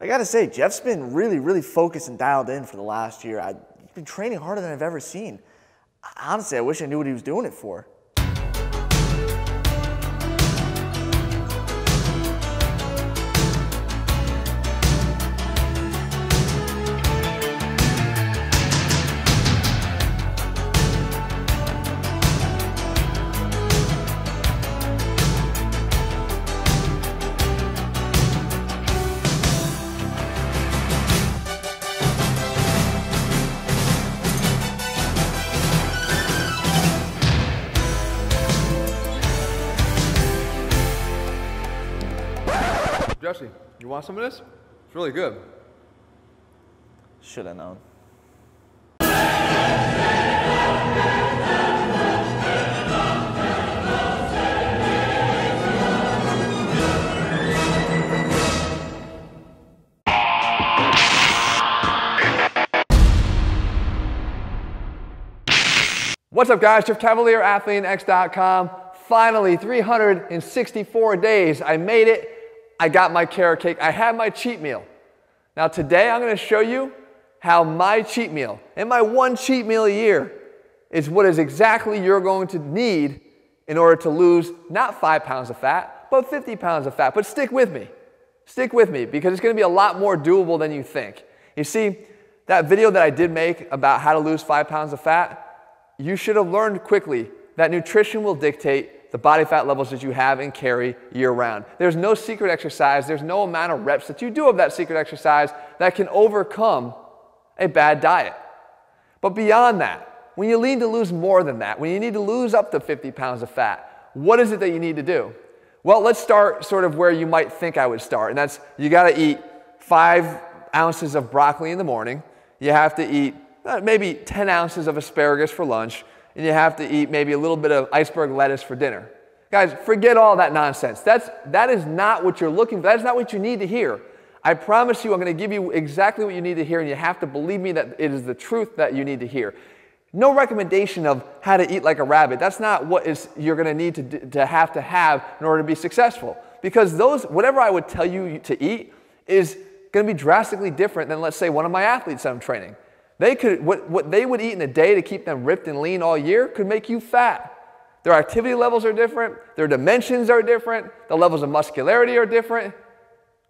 I gotta say, Jeff's been really, really focused and dialed in for the last year. I've been training harder than I've ever seen. Honestly, I wish I knew what he was doing it for. Jesse, you want some of this? It's really good. Should have known. What's up, guys? Jeff Cavaliere, AthleanX.com. Finally, 364 days. I made it. I got my carrot cake. I had my cheat meal. Now, today I'm going to show you how my cheat meal and my one cheat meal a year is what is exactly you're going to need in order to lose not five pounds of fat, but 50 pounds of fat. But stick with me. Stick with me because it's going to be a lot more doable than you think. You see, that video that I did make about how to lose five pounds of fat, you should have learned quickly that nutrition will dictate the body fat levels that you have and carry year round. There's no secret exercise, there's no amount of reps that you do of that secret exercise that can overcome a bad diet. But beyond that, when you need to lose more than that, when you need to lose up to 50 pounds of fat, what is it that you need to do? Well, let's start sort of where you might think I would start, and that's you gotta eat five ounces of broccoli in the morning, you have to eat uh, maybe 10 ounces of asparagus for lunch, and you have to eat maybe a little bit of iceberg lettuce for dinner. Guys, forget all that nonsense. That's, that is not what you're looking for. That is not what you need to hear. I promise you, I'm going to give you exactly what you need to hear, and you have to believe me that it is the truth that you need to hear. No recommendation of how to eat like a rabbit. That's not what is, you're going to need to, to have to have in order to be successful. Because those, whatever I would tell you to eat is going to be drastically different than, let's say, one of my athletes I'm training. They could, what, what they would eat in a day to keep them ripped and lean all year could make you fat. Their activity levels are different, their dimensions are different, the levels of muscularity are different.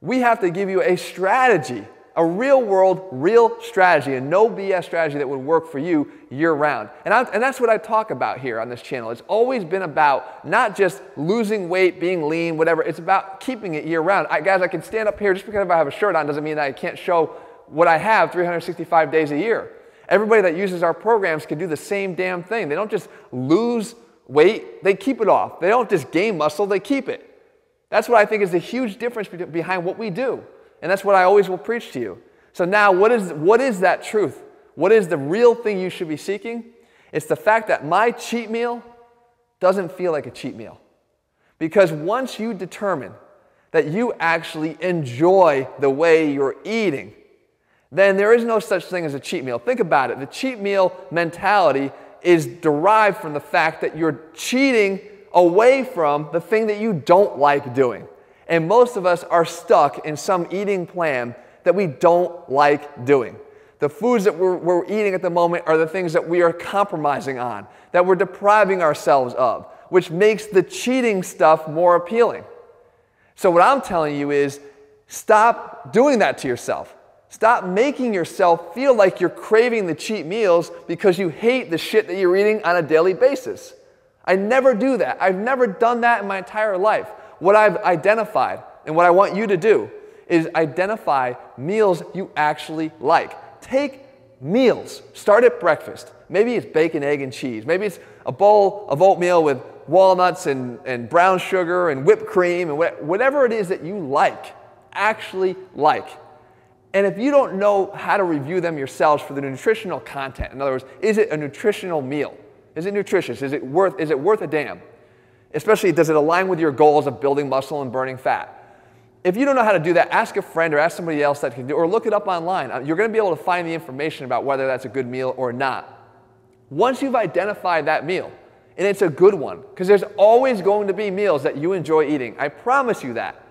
We have to give you a strategy, a real world, real strategy, a no BS strategy that would work for you year round. And, I, and that's what I talk about here on this channel. It's always been about not just losing weight, being lean, whatever, it's about keeping it year round. I, guys, I can stand up here just because I have a shirt on doesn't mean that I can't show what I have 365 days a year. Everybody that uses our programs can do the same damn thing. They don't just lose weight, they keep it off. They don't just gain muscle, they keep it. That's what I think is the huge difference behind what we do. And that's what I always will preach to you. So now, what is, what is that truth? What is the real thing you should be seeking? It's the fact that my cheat meal doesn't feel like a cheat meal. Because once you determine that you actually enjoy the way you're eating, then there is no such thing as a cheat meal. Think about it. The cheat meal mentality is derived from the fact that you're cheating away from the thing that you don't like doing. And most of us are stuck in some eating plan that we don't like doing. The foods that we're, we're, eating at the moment are the things that we are compromising on, that we're depriving ourselves of, which makes the cheating stuff more appealing. So, what I'm telling you is stop doing that to yourself. Stop making yourself feel like you're craving the cheat meals because you hate the shit that you're eating on a daily basis. I never do that. I've never done that in my entire life. What I've identified and what I want you to do is identify meals you actually like. Take meals. Start at breakfast. Maybe it's bacon, egg, and cheese. Maybe it's a bowl of oatmeal with walnuts and, and brown sugar and whipped cream and whatever it is that you like, actually like. And if you don't know how to review them yourselves for the nutritional content, in other words, is it a nutritional meal? Is it nutritious? Is it worth, is it worth a damn? Especially, does it align with your goals of building muscle and burning fat? If you don't know how to do that, ask a friend or ask somebody else that can do or look it up online. Uh, you're going to be able to find the information about whether that's a good meal or not. Once you've identified that meal, and it's a good one, because there's always going to be meals that you enjoy eating. I promise you that.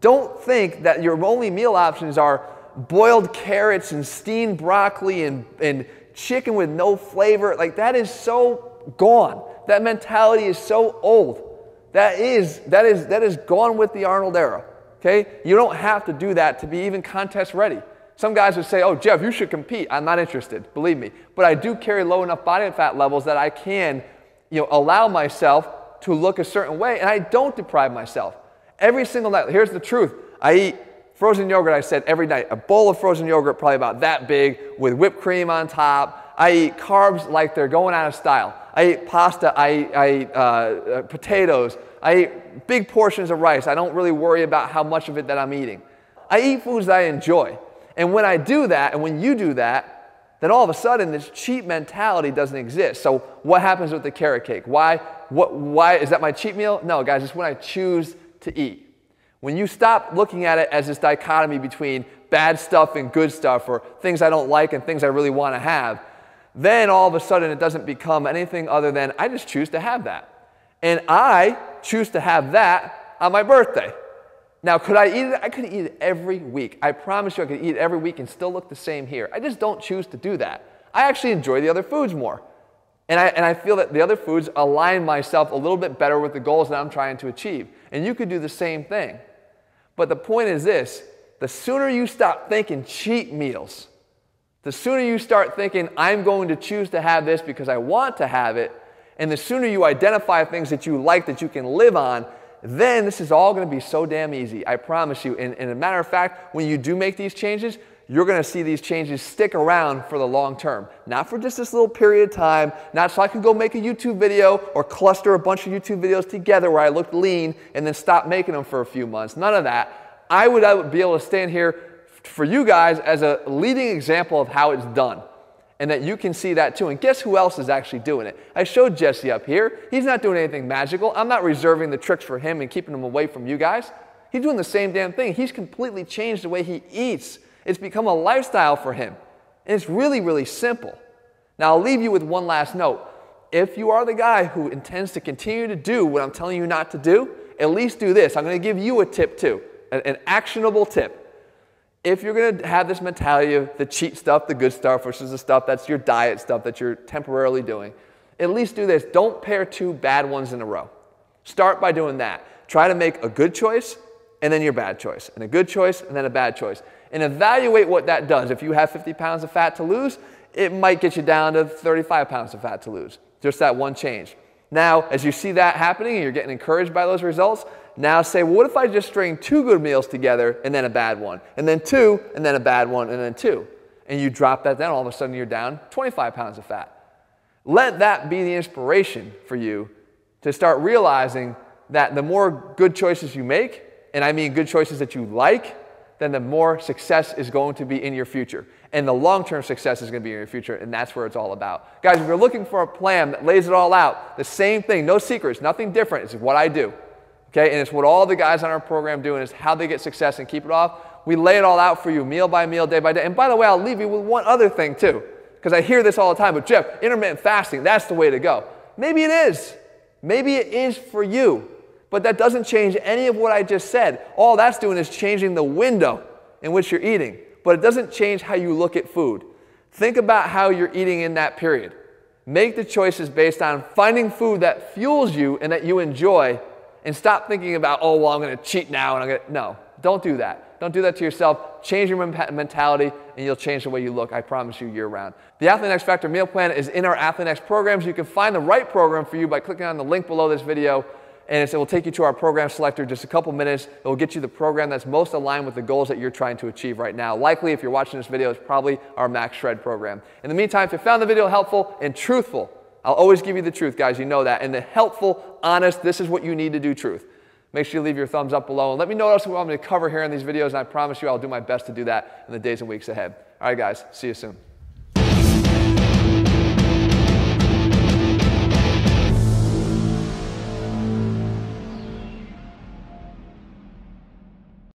Don't think that your only meal options are boiled carrots and steamed broccoli and, and chicken with no flavor. Like that is so gone. That mentality is so old. That is, that is, that is gone with the Arnold era. Okay? You don't have to do that to be even contest ready. Some guys would say, oh, Jeff, you should compete. I'm not interested, believe me. But I do carry low enough body fat levels that I can you know, allow myself to look a certain way, and I don't deprive myself. Every single night, here's the truth I eat frozen yogurt, I said, every night. A bowl of frozen yogurt, probably about that big, with whipped cream on top. I eat carbs like they're going out of style. I eat pasta, I eat, I eat uh, uh, potatoes, I eat big portions of rice. I don't really worry about how much of it that I'm eating. I eat foods that I enjoy. And when I do that, and when you do that, then all of a sudden this cheat mentality doesn't exist. So what happens with the carrot cake? Why, what, why is that my cheat meal? No, guys, it's when I choose to eat. When you stop looking at it as this dichotomy between bad stuff and good stuff, or things I don't like and things I really want to have, then all of a sudden it doesn't become anything other than I just choose to have that. And I choose to have that on my birthday. Now, could I eat it? I could eat it every week. I promise you I could eat it every week and still look the same here. I just don't choose to do that. I actually enjoy the other foods more. And I, and I feel that the other foods align myself a little bit better with the goals that I'm trying to achieve. And you could do the same thing. But the point is this the sooner you stop thinking cheat meals, the sooner you start thinking, I'm going to choose to have this because I want to have it, and the sooner you identify things that you like that you can live on, then this is all going to be so damn easy. I promise you. And, and a matter of fact, when you do make these changes, you're going to see these changes stick around for the long term. Not for just this little period of time, not so I can go make a YouTube video or cluster a bunch of YouTube videos together where I look lean and then stop making them for a few months. None of that. I would, I would be able to stand here for you guys as a leading example of how it's done and that you can see that too. And guess who else is actually doing it? I showed Jesse up here. He's not doing anything magical. I'm not reserving the tricks for him and keeping him away from you guys. He's doing the same damn thing. He's completely changed the way he eats. It's become a lifestyle for him. And it's really, really simple. Now, I'll leave you with one last note. If you are the guy who intends to continue to do what I'm telling you not to do, at least do this. I'm going to give you a tip too, an actionable tip if you're going to have this mentality of the cheat stuff, the good stuff versus the stuff that's your diet stuff that you're temporarily doing, at least do this. Don't pair two bad ones in a row. Start by doing that. Try to make a good choice and then your bad choice, and a good choice and then a bad choice. And evaluate what that does. If you have 50 pounds of fat to lose, it might get you down to 35 pounds of fat to lose. Just that one change. Now, as you see that happening and you're getting encouraged by those results, now say, well, what if I just string two good meals together and then a bad one, and then two, and then a bad one, and then two? And you drop that down, all of a sudden you're down 25 pounds of fat. Let that be the inspiration for you to start realizing that the more good choices you make, and I mean good choices that you like, then the more success is going to be in your future. And the long term success is going to be in your future, and that's where it's all about. Guys, if you're looking for a plan that lays it all out, the same thing, no secrets, nothing different, it's what I do. Okay, and it's what all the guys on our program do, and it's how they get success and keep it off. We lay it all out for you, meal by meal, day by day. And by the way, I'll leave you with one other thing too, because I hear this all the time. But Jeff, intermittent fasting, that's the way to go. Maybe it is. Maybe it is for you. But that doesn't change any of what I just said. All that's doing is changing the window in which you're eating. But it doesn't change how you look at food. Think about how you're eating in that period. Make the choices based on finding food that fuels you and that you enjoy and stop thinking about, oh, well, I'm going to cheat now. And I'm to, no, don't do that. Don't do that to yourself. Change your mentality and you'll change the way you look. I promise you year round. The ATHLEAN-X Factor meal plan is in our ATHLEAN-X programs. You can find the right program for you by clicking on the link below this video and it will take you to our program selector just a couple minutes. It will get you the program that's most aligned with the goals that you're trying to achieve right now. Likely, if you're watching this video, it's probably our Max Shred program. In the meantime, if you found the video helpful and truthful, I'll always give you the truth, guys. You know that. And the helpful, honest, this is what you need to do truth. Make sure you leave your thumbs up below and let me know what else you want me to cover here in these videos. And I promise you I'll do my best to do that in the days and weeks ahead. All right, guys. See you soon.